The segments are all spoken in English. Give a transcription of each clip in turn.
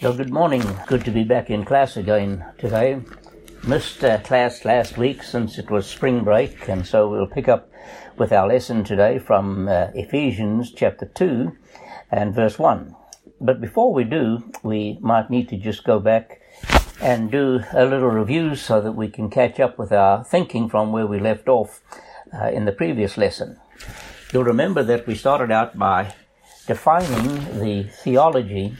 So good morning. Good to be back in class again today. Missed uh, class last week since it was spring break, and so we'll pick up with our lesson today from uh, Ephesians chapter 2 and verse 1. But before we do, we might need to just go back and do a little review so that we can catch up with our thinking from where we left off uh, in the previous lesson. You'll remember that we started out by defining the theology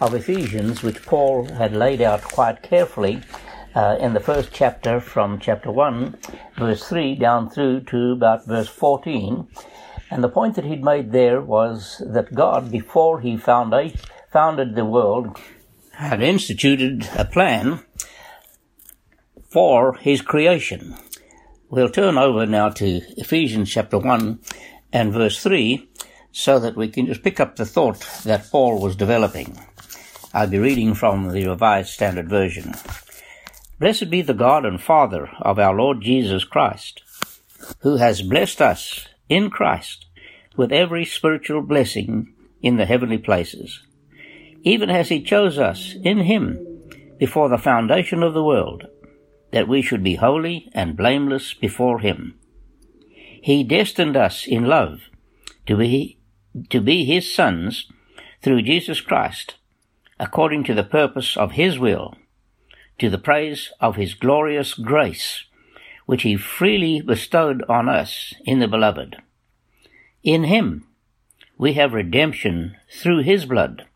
of Ephesians, which Paul had laid out quite carefully uh, in the first chapter from chapter 1, verse 3, down through to about verse 14. And the point that he'd made there was that God, before he founded, founded the world, had instituted a plan for his creation. We'll turn over now to Ephesians chapter 1 and verse 3 so that we can just pick up the thought that Paul was developing. I'll be reading from the Revised Standard Version. Blessed be the God and Father of our Lord Jesus Christ, who has blessed us in Christ with every spiritual blessing in the heavenly places, even as he chose us in him before the foundation of the world, that we should be holy and blameless before him. He destined us in love to be, to be his sons through Jesus Christ according to the purpose of His will, to the praise of His glorious grace, which He freely bestowed on us in the Beloved. In Him we have redemption through His blood,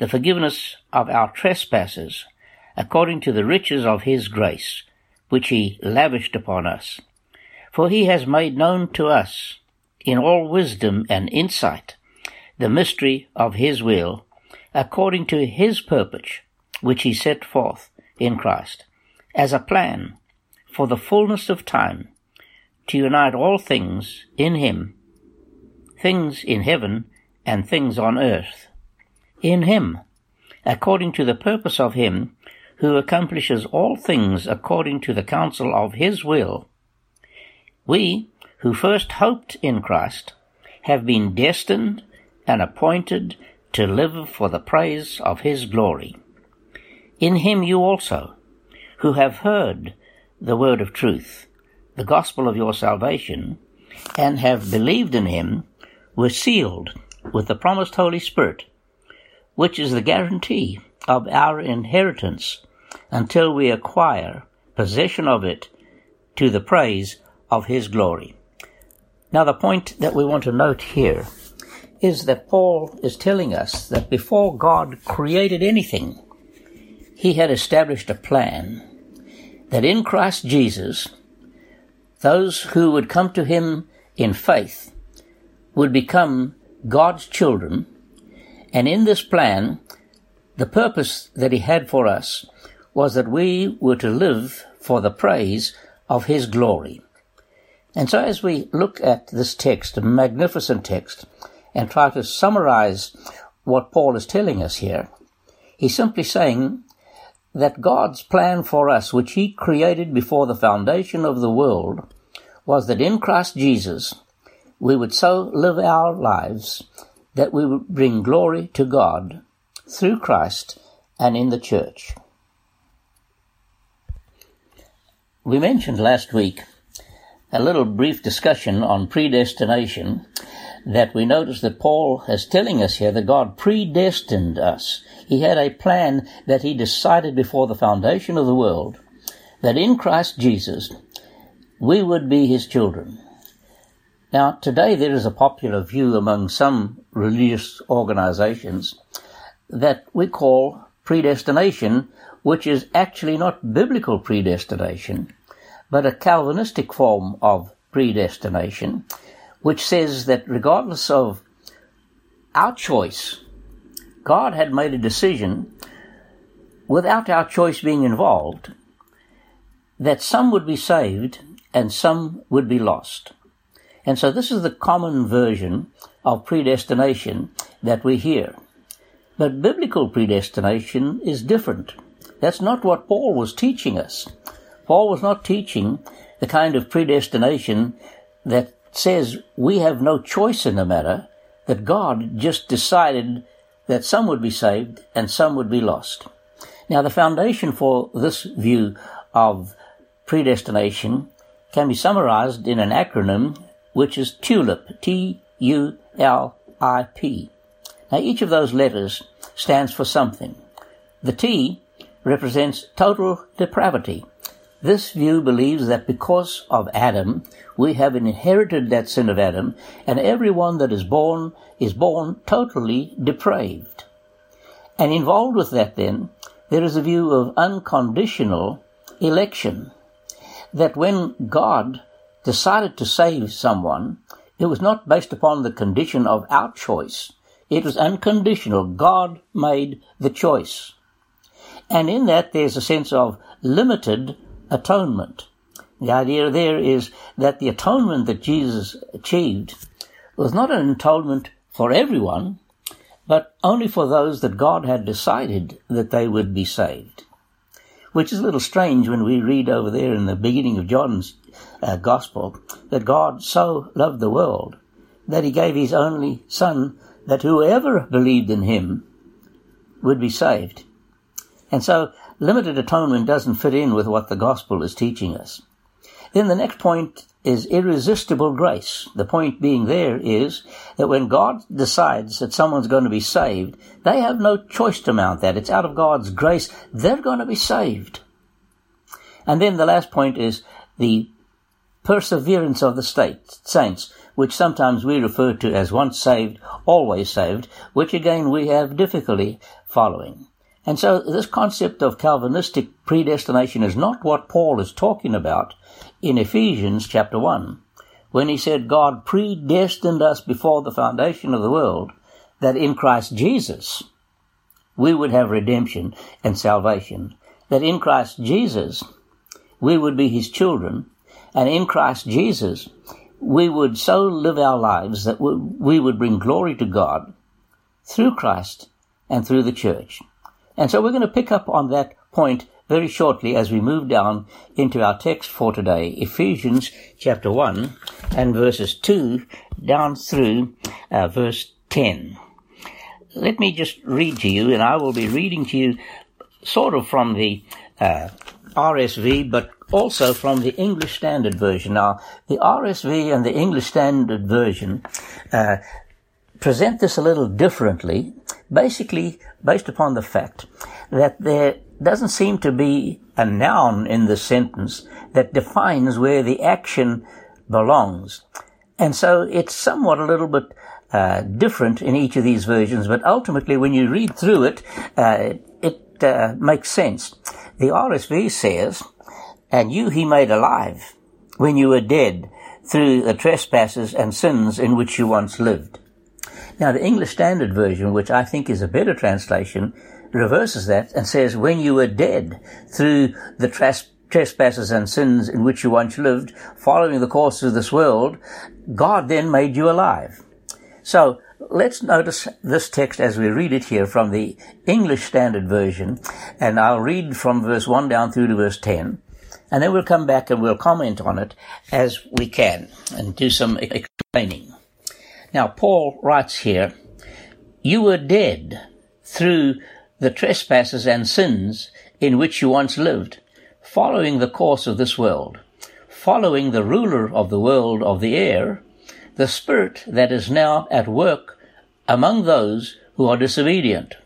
the forgiveness of our trespasses, according to the riches of His grace, which He lavished upon us. For He has made known to us, in all wisdom and insight, the mystery of His will, according to his purpose, which he set forth in Christ, as a plan for the fullness of time to unite all things in him, things in heaven and things on earth. In him, according to the purpose of him who accomplishes all things according to the counsel of his will, we, who first hoped in Christ, have been destined and appointed to live for the praise of his glory. In him you also, who have heard the word of truth, the gospel of your salvation, and have believed in him, were sealed with the promised Holy Spirit, which is the guarantee of our inheritance until we acquire possession of it to the praise of his glory. Now the point that we want to note here is that Paul is telling us that before God created anything, he had established a plan that in Christ Jesus, those who would come to him in faith would become God's children. And in this plan, the purpose that he had for us was that we were to live for the praise of his glory. And so as we look at this text, a magnificent text, and try to summarize what Paul is telling us here, he's simply saying that God's plan for us, which he created before the foundation of the world, was that in Christ Jesus we would so live our lives that we would bring glory to God through Christ and in the church. We mentioned last week a little brief discussion on predestination that we notice that Paul is telling us here that God predestined us. He had a plan that he decided before the foundation of the world that in Christ Jesus we would be his children. Now, today there is a popular view among some religious organizations that we call predestination, which is actually not biblical predestination, but a Calvinistic form of predestination which says that regardless of our choice, God had made a decision without our choice being involved that some would be saved and some would be lost. And so this is the common version of predestination that we hear. But biblical predestination is different. That's not what Paul was teaching us. Paul was not teaching the kind of predestination that says we have no choice in the matter, that God just decided that some would be saved and some would be lost. Now, the foundation for this view of predestination can be summarized in an acronym which is TULIP, T-U-L-I-P. Now, each of those letters stands for something. The T represents total depravity. This view believes that because of Adam, we have inherited that sin of Adam, and everyone that is born is born totally depraved. And involved with that then, there is a view of unconditional election. That when God decided to save someone, it was not based upon the condition of our choice. It was unconditional. God made the choice. And in that there's a sense of limited atonement. The idea there is that the atonement that Jesus achieved was not an atonement for everyone, but only for those that God had decided that they would be saved. Which is a little strange when we read over there in the beginning of John's uh, Gospel that God so loved the world that he gave his only Son that whoever believed in him would be saved. And so limited atonement doesn't fit in with what the gospel is teaching us. Then the next point is irresistible grace. The point being there is that when God decides that someone's going to be saved, they have no choice to mount that. It's out of God's grace. They're going to be saved. And then the last point is the perseverance of the state, saints, which sometimes we refer to as once saved, always saved, which again we have difficulty following. And so this concept of Calvinistic predestination is not what Paul is talking about in Ephesians chapter 1, when he said God predestined us before the foundation of the world that in Christ Jesus we would have redemption and salvation, that in Christ Jesus we would be his children, and in Christ Jesus we would so live our lives that we would bring glory to God through Christ and through the church. And so we're going to pick up on that point very shortly as we move down into our text for today, Ephesians chapter 1 and verses 2 down through uh, verse 10. Let me just read to you, and I will be reading to you sort of from the uh, RSV, but also from the English Standard Version. Now, the RSV and the English Standard Version uh, present this a little differently, basically based upon the fact that there doesn't seem to be a noun in the sentence that defines where the action belongs. And so it's somewhat a little bit uh, different in each of these versions, but ultimately when you read through it, uh, it uh, makes sense. The RSV says, and you he made alive when you were dead through the trespasses and sins in which you once lived. Now, the English Standard Version, which I think is a better translation, reverses that and says, when you were dead through the trespasses and sins in which you once lived, following the course of this world, God then made you alive. So, let's notice this text as we read it here from the English Standard Version, and I'll read from verse 1 down through to verse 10, and then we'll come back and we'll comment on it as we can and do some explaining. Now, Paul writes here, You were dead through the trespasses and sins in which you once lived, following the course of this world, following the ruler of the world of the air, the spirit that is now at work among those who are disobedient.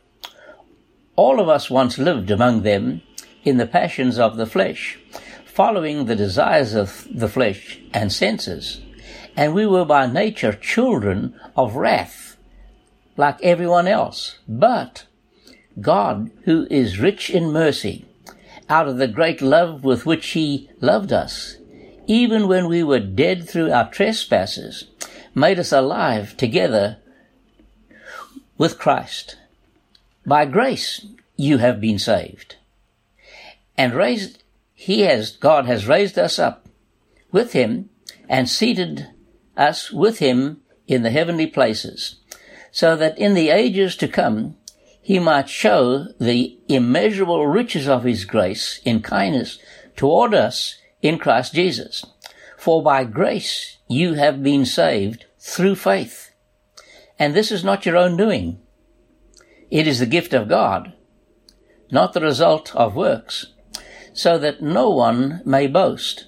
All of us once lived among them in the passions of the flesh, following the desires of the flesh and senses and we were by nature children of wrath, like everyone else. But God, who is rich in mercy, out of the great love with which He loved us, even when we were dead through our trespasses, made us alive together with Christ. By grace you have been saved. And raised, He has, God has raised us up with Him and seated us with him in the heavenly places, so that in the ages to come he might show the immeasurable riches of his grace in kindness toward us in Christ Jesus. For by grace you have been saved through faith. And this is not your own doing. It is the gift of God, not the result of works, so that no one may boast.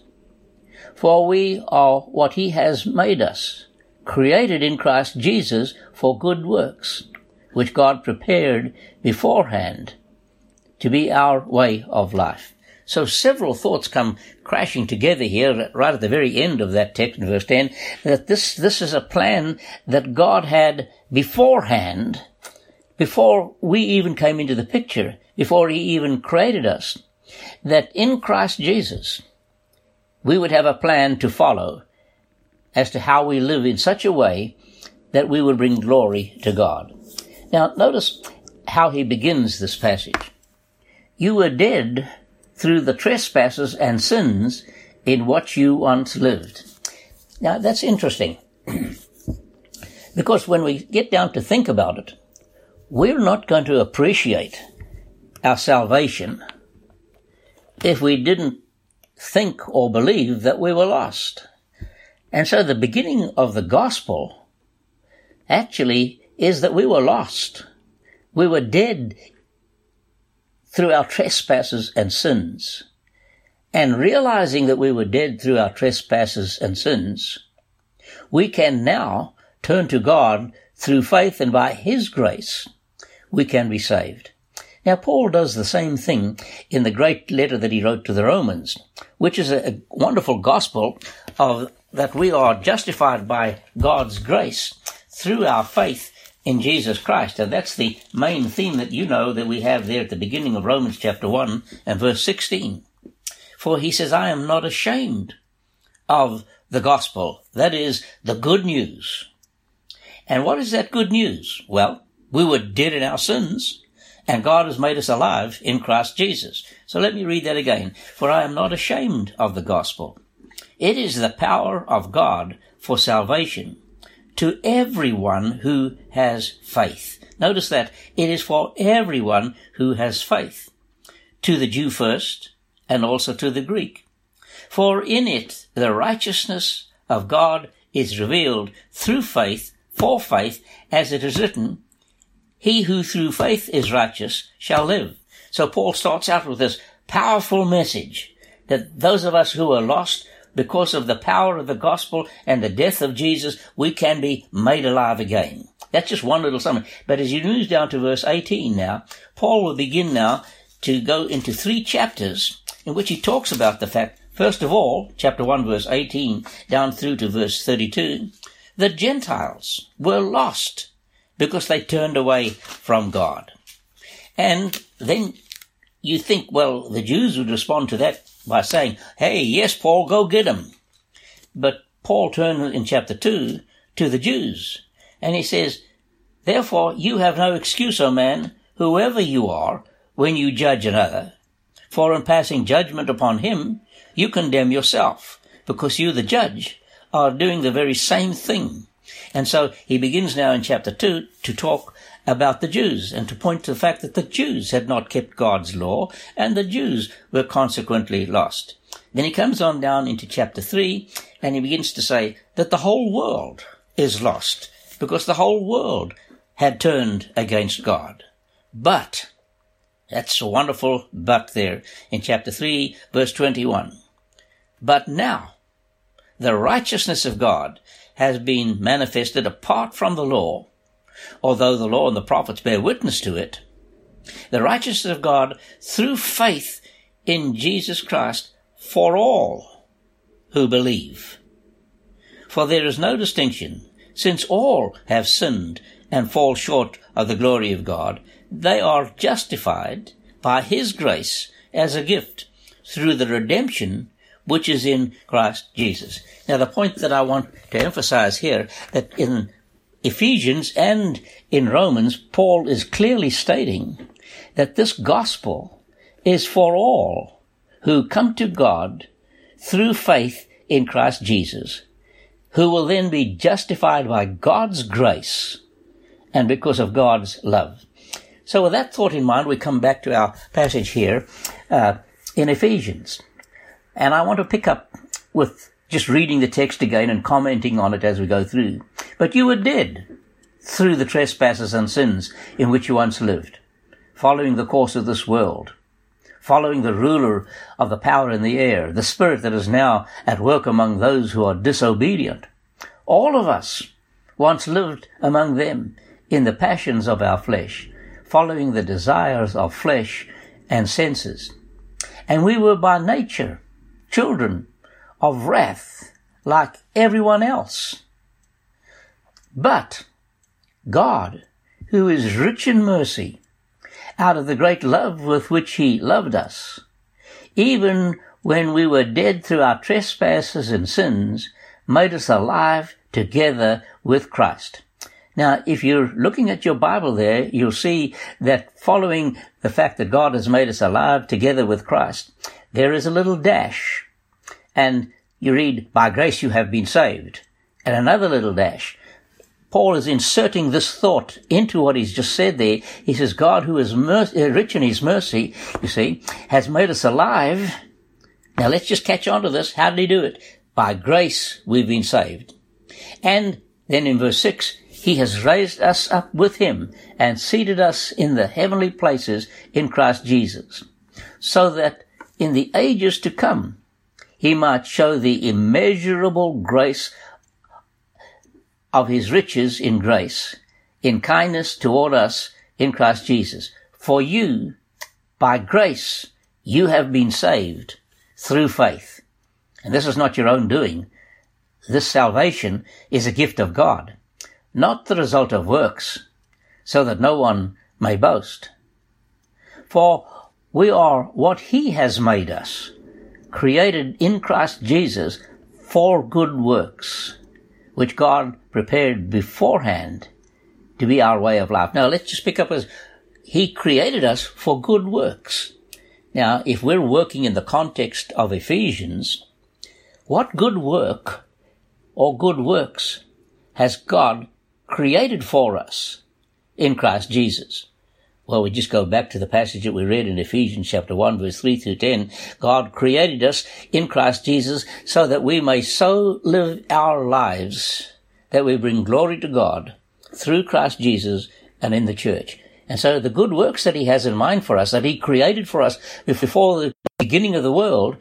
For we are what he has made us, created in Christ Jesus for good works, which God prepared beforehand to be our way of life. So several thoughts come crashing together here right at the very end of that text in verse 10 that this, this is a plan that God had beforehand, before we even came into the picture, before he even created us, that in Christ Jesus, we would have a plan to follow as to how we live in such a way that we would bring glory to God. Now, notice how he begins this passage. You were dead through the trespasses and sins in what you once lived. Now, that's interesting. because when we get down to think about it, we're not going to appreciate our salvation if we didn't think or believe that we were lost. And so the beginning of the gospel actually is that we were lost. We were dead through our trespasses and sins. And realizing that we were dead through our trespasses and sins, we can now turn to God through faith and by His grace, we can be saved. Now, Paul does the same thing in the great letter that he wrote to the Romans, which is a, wonderful gospel of that we are justified by God's grace through our faith in Jesus Christ. And that's the main theme that you know that we have there at the beginning of Romans chapter 1 and verse 16. For he says, I am not ashamed of the gospel. That is the good news. And what is that good news? Well, we were dead in our sins and God has made us alive in Christ Jesus. So let me read that again. For I am not ashamed of the gospel. It is the power of God for salvation to everyone who has faith. Notice that it is for everyone who has faith. To the Jew first, and also to the Greek. For in it the righteousness of God is revealed through faith, for faith, as it is written, he who through faith is righteous shall live. So Paul starts out with this powerful message that those of us who are lost because of the power of the gospel and the death of Jesus, we can be made alive again. That's just one little summary. But as you move down to verse 18 now, Paul will begin now to go into three chapters in which he talks about the fact, first of all, chapter 1 verse 18 down through to verse 32, the Gentiles were lost because they turned away from God. And then you think, well, the Jews would respond to that by saying, hey, yes, Paul, go get them. But Paul turned in chapter 2 to the Jews, and he says, Therefore you have no excuse, O man, whoever you are, when you judge another. For in passing judgment upon him, you condemn yourself, because you, the judge, are doing the very same thing. And so he begins now in chapter 2 to talk about the Jews and to point to the fact that the Jews had not kept God's law and the Jews were consequently lost. Then he comes on down into chapter 3 and he begins to say that the whole world is lost because the whole world had turned against God. But, that's a wonderful but there in chapter 3 verse 21. But now, the righteousness of God has been manifested apart from the law, although the law and the prophets bear witness to it, the righteousness of God through faith in Jesus Christ for all who believe. For there is no distinction, since all have sinned and fall short of the glory of God, they are justified by His grace as a gift through the redemption which is in Christ Jesus. Now, the point that I want to emphasize here that in Ephesians and in Romans, Paul is clearly stating that this gospel is for all who come to God through faith in Christ Jesus, who will then be justified by God's grace and because of God's love. So with that thought in mind, we come back to our passage here uh, in Ephesians. And I want to pick up with just reading the text again and commenting on it as we go through. But you were dead through the trespasses and sins in which you once lived, following the course of this world, following the ruler of the power in the air, the spirit that is now at work among those who are disobedient. All of us once lived among them in the passions of our flesh, following the desires of flesh and senses. And we were by nature children of wrath like everyone else. But God, who is rich in mercy, out of the great love with which he loved us, even when we were dead through our trespasses and sins, made us alive together with Christ. Now, if you're looking at your Bible there, you'll see that following the fact that God has made us alive together with Christ, there is a little dash. And you read, by grace you have been saved. And another little dash. Paul is inserting this thought into what he's just said there. He says, God, who is uh, rich in his mercy, you see, has made us alive. Now let's just catch on to this. How did he do it? By grace we've been saved. And then in verse 6, he has raised us up with him and seated us in the heavenly places in Christ Jesus, so that in the ages to come he might show the immeasurable grace of his riches in grace, in kindness toward us in Christ Jesus. For you, by grace, you have been saved through faith. And this is not your own doing. This salvation is a gift of God not the result of works, so that no one may boast. For we are what he has made us, created in Christ Jesus for good works, which God prepared beforehand to be our way of life. Now let's just pick up as he created us for good works. Now, if we're working in the context of Ephesians, what good work or good works has God created for us in Christ Jesus. Well, we just go back to the passage that we read in Ephesians chapter 1 verse 3 through 10. God created us in Christ Jesus so that we may so live our lives that we bring glory to God through Christ Jesus and in the church. And so the good works that he has in mind for us, that he created for us before the beginning of the world,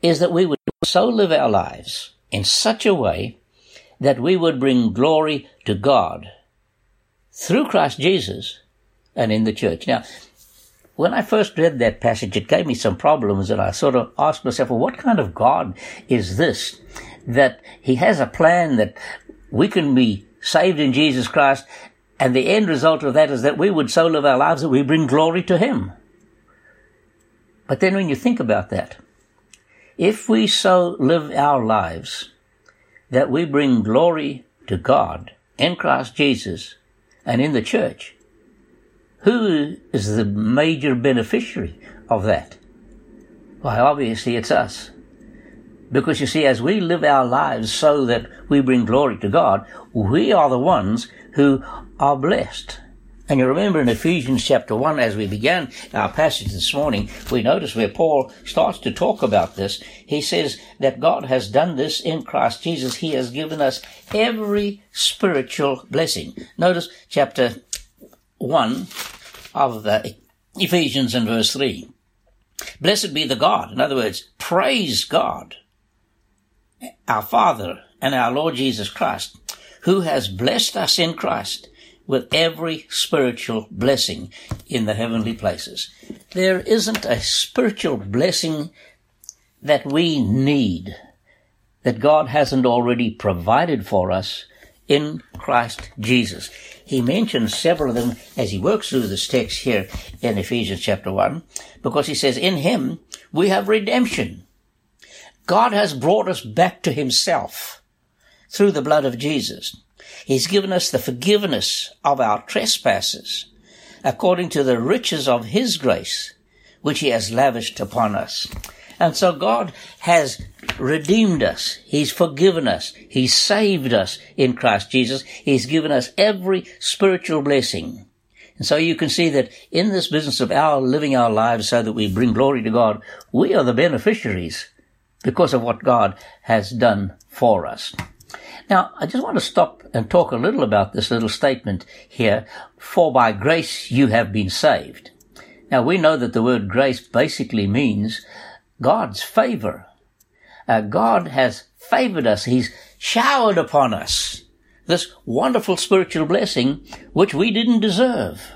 is that we would so live our lives in such a way that we would bring glory to God through Christ Jesus and in the church. Now, when I first read that passage, it gave me some problems and I sort of asked myself, well, what kind of God is this? That he has a plan that we can be saved in Jesus Christ and the end result of that is that we would so live our lives that we bring glory to him. But then when you think about that, if we so live our lives that we bring glory to God in Christ Jesus and in the church, who is the major beneficiary of that? Why, obviously it's us. Because you see, as we live our lives so that we bring glory to God, we are the ones who are blessed. And you remember in Ephesians chapter 1, as we began our passage this morning, we notice where Paul starts to talk about this. He says that God has done this in Christ Jesus. He has given us every spiritual blessing. Notice chapter 1 of the Ephesians in verse 3. Blessed be the God. In other words, praise God, our Father and our Lord Jesus Christ, who has blessed us in Christ with every spiritual blessing in the heavenly places. There isn't a spiritual blessing that we need that God hasn't already provided for us in Christ Jesus. He mentions several of them as he works through this text here in Ephesians chapter 1, because he says, In him we have redemption. God has brought us back to himself through the blood of Jesus. He's given us the forgiveness of our trespasses according to the riches of His grace, which He has lavished upon us. And so God has redeemed us. He's forgiven us. He's saved us in Christ Jesus. He's given us every spiritual blessing. And so you can see that in this business of our living our lives so that we bring glory to God, we are the beneficiaries because of what God has done for us. Now, I just want to stop and talk a little about this little statement here. For by grace you have been saved. Now, we know that the word grace basically means God's favor. Uh, God has favored us. He's showered upon us this wonderful spiritual blessing which we didn't deserve.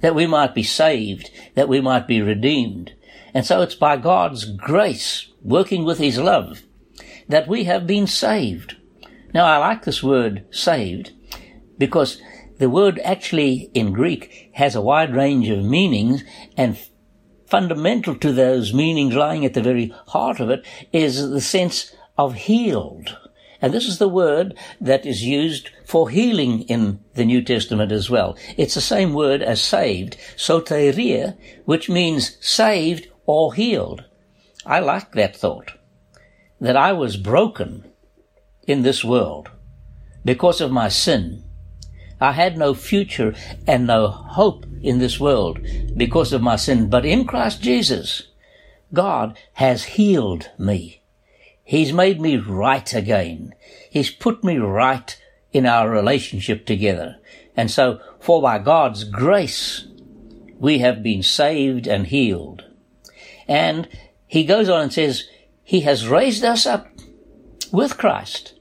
That we might be saved, that we might be redeemed. And so it's by God's grace, working with His love, that we have been saved. Now I like this word saved because the word actually in Greek has a wide range of meanings and fundamental to those meanings lying at the very heart of it is the sense of healed. And this is the word that is used for healing in the New Testament as well. It's the same word as saved, soteria, which means saved or healed. I like that thought. That I was broken in this world because of my sin. I had no future and no hope in this world because of my sin. But in Christ Jesus, God has healed me. He's made me right again. He's put me right in our relationship together. And so, for by God's grace, we have been saved and healed. And he goes on and says, He has raised us up with Christ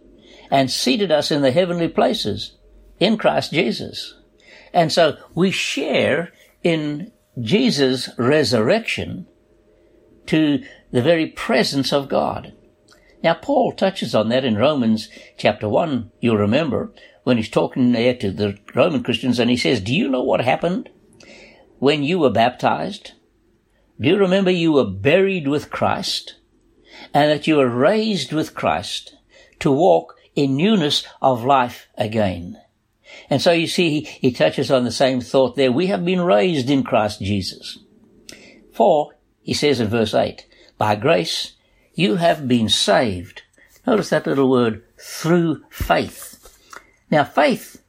and seated us in the heavenly places in Christ Jesus. And so we share in Jesus' resurrection to the very presence of God. Now, Paul touches on that in Romans chapter 1, you'll remember, when he's talking there to the Roman Christians and he says, Do you know what happened when you were baptized? Do you remember you were buried with Christ and that you were raised with Christ to walk in newness of life again. And so you see, he, he touches on the same thought there. We have been raised in Christ Jesus. For, he says in verse 8, by grace you have been saved. Notice that little word, through faith. Now faith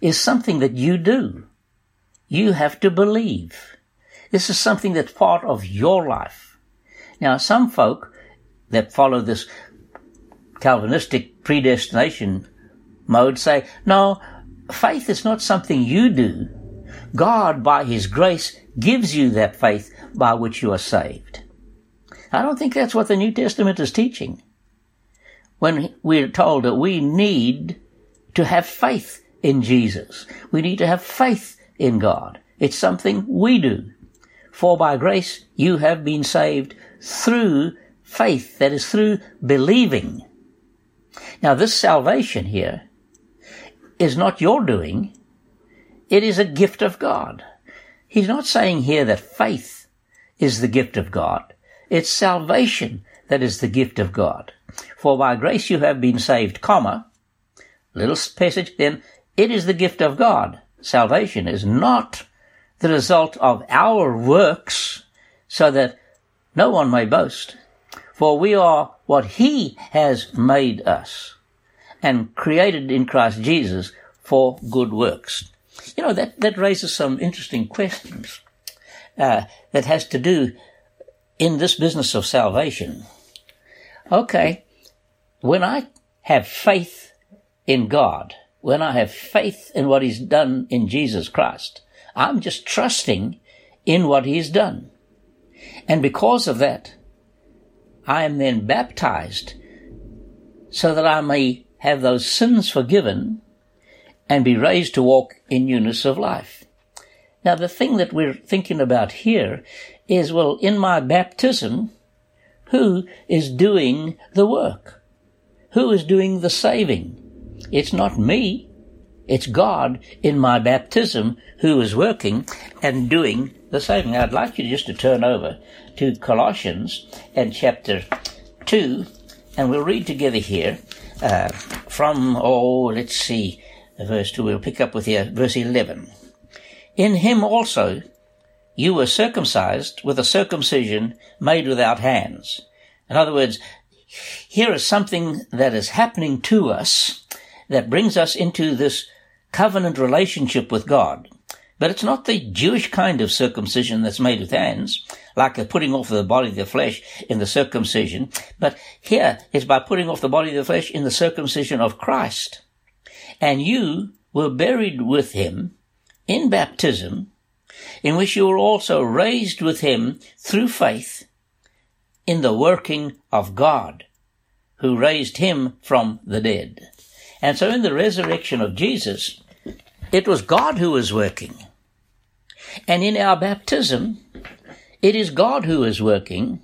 is something that you do. You have to believe. This is something that's part of your life. Now some folk that follow this Calvinistic predestination mode say, no, faith is not something you do. God, by His grace, gives you that faith by which you are saved. I don't think that's what the New Testament is teaching. When we're told that we need to have faith in Jesus, we need to have faith in God. It's something we do. For by grace you have been saved through faith, that is through believing. Now, this salvation here is not your doing. It is a gift of God. He's not saying here that faith is the gift of God. It's salvation that is the gift of God. For by grace you have been saved, comma, little passage, then it is the gift of God. Salvation is not the result of our works so that no one may boast. For we are what He has made us and created in Christ Jesus for good works. You know, that, that raises some interesting questions uh, that has to do in this business of salvation. Okay, when I have faith in God, when I have faith in what He's done in Jesus Christ, I'm just trusting in what He's done. And because of that, I am then baptized so that I may have those sins forgiven and be raised to walk in newness of life. Now, the thing that we're thinking about here is, well, in my baptism, who is doing the work? Who is doing the saving? It's not me. It's God in my baptism who is working and doing the saving. I'd like you just to turn over to Colossians and chapter 2, and we'll read together here uh, from, oh, let's see, verse 2, we'll pick up with here, verse 11. In him also you were circumcised with a circumcision made without hands. In other words, here is something that is happening to us that brings us into this covenant relationship with God. But it's not the Jewish kind of circumcision that's made with hands, like the putting off of the body of the flesh in the circumcision, but here it's by putting off the body of the flesh in the circumcision of Christ. And you were buried with him in baptism, in which you were also raised with him through faith in the working of God, who raised him from the dead. And so in the resurrection of Jesus, it was God who was working. And in our baptism, it is God who is working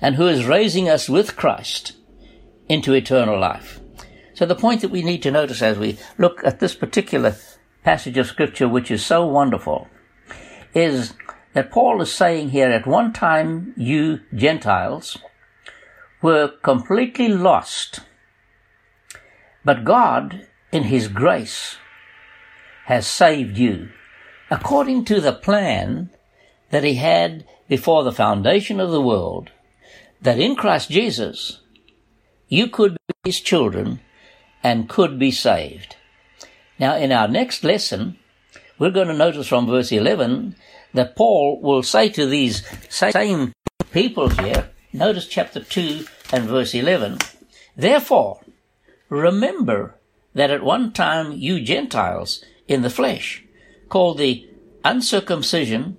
and who is raising us with Christ into eternal life. So the point that we need to notice as we look at this particular passage of scripture, which is so wonderful, is that Paul is saying here at one time you Gentiles were completely lost, but God in his grace has saved you according to the plan that he had before the foundation of the world, that in Christ Jesus you could be his children and could be saved. Now in our next lesson, we're going to notice from verse 11 that Paul will say to these same people here, notice chapter 2 and verse 11, Therefore, remember that at one time you Gentiles in the flesh, called the uncircumcision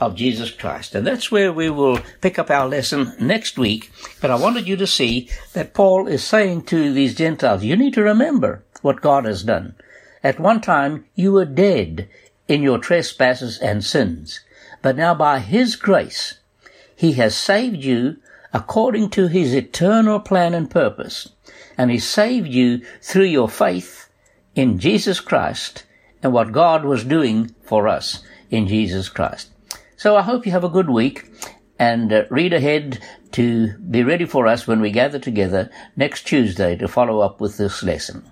of Jesus Christ. And that's where we will pick up our lesson next week. But I wanted you to see that Paul is saying to these Gentiles, you need to remember what God has done. At one time, you were dead in your trespasses and sins. But now by His grace, He has saved you according to His eternal plan and purpose. And He saved you through your faith in Jesus Christ and what God was doing for us in Jesus Christ. So I hope you have a good week and uh, read ahead to be ready for us when we gather together next Tuesday to follow up with this lesson.